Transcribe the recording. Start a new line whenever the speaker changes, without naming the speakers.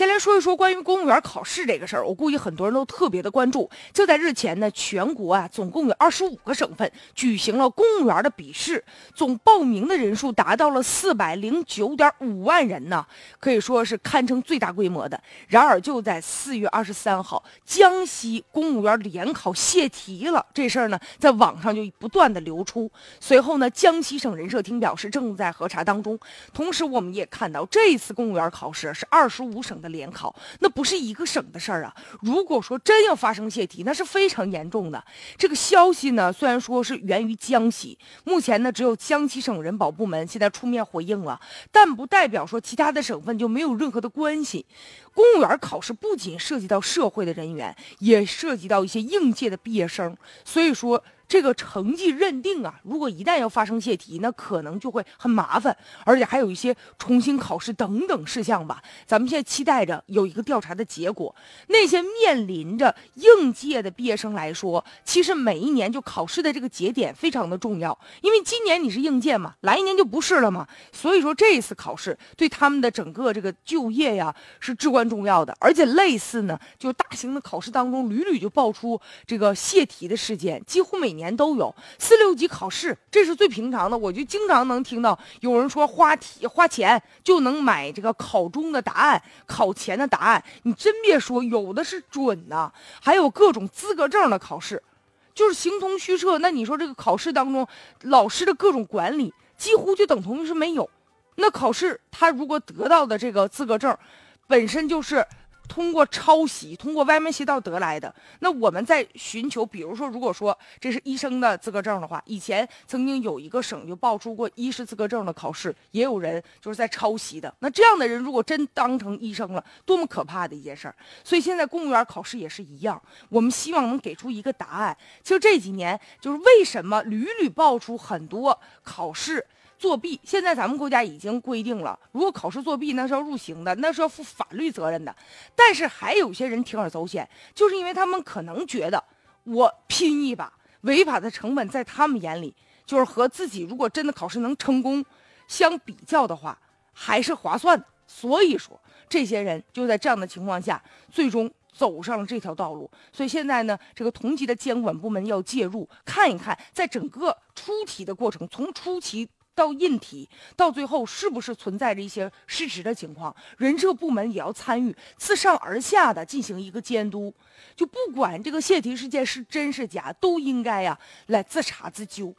先来说一说关于公务员考试这个事儿，我估计很多人都特别的关注。就在日前呢，全国啊总共有二十五个省份举行了公务员的笔试，总报名的人数达到了四百零九点五万人呢，可以说是堪称最大规模的。然而就在四月二十三号，江西公务员联考泄题了，这事儿呢在网上就不断的流出。随后呢，江西省人社厅表示正在核查当中。同时，我们也看到这次公务员考试是二十五省。的联考，那不是一个省的事儿啊！如果说真要发生泄题，那是非常严重的。这个消息呢，虽然说是源于江西，目前呢只有江西省人保部门现在出面回应了，但不代表说其他的省份就没有任何的关系。公务员考试不仅涉及到社会的人员，也涉及到一些应届的毕业生，所以说。这个成绩认定啊，如果一旦要发生泄题，那可能就会很麻烦，而且还有一些重新考试等等事项吧。咱们现在期待着有一个调查的结果。那些面临着应届的毕业生来说，其实每一年就考试的这个节点非常的重要，因为今年你是应届嘛，来一年就不是了嘛。所以说这一次考试对他们的整个这个就业呀是至关重要的。而且类似呢，就大型的考试当中屡屡就爆出这个泄题的事件，几乎每年。年都有四六级考试，这是最平常的。我就经常能听到有人说花题花钱就能买这个考中的答案、考前的答案。你真别说，有的是准的，还有各种资格证的考试，就是形同虚设。那你说这个考试当中，老师的各种管理几乎就等同于是没有。那考试他如果得到的这个资格证，本身就是。通过抄袭，通过歪门邪道得来的。那我们在寻求，比如说，如果说这是医生的资格证的话，以前曾经有一个省就爆出过医师资格证的考试，也有人就是在抄袭的。那这样的人如果真当成医生了，多么可怕的一件事儿！所以现在公务员考试也是一样，我们希望能给出一个答案。就这几年，就是为什么屡屡爆出很多考试。作弊，现在咱们国家已经规定了，如果考试作弊，那是要入刑的，那是要负法律责任的。但是还有些人铤而走险，就是因为他们可能觉得我拼一把，违法的成本在他们眼里就是和自己如果真的考试能成功相比较的话，还是划算的。所以说，这些人就在这样的情况下，最终走上了这条道路。所以现在呢，这个同级的监管部门要介入，看一看，在整个出题的过程，从出题。到印题，到最后是不是存在着一些失职的情况？人社部门也要参与，自上而下的进行一个监督。就不管这个泄题事件是真是假，都应该呀来自查自纠。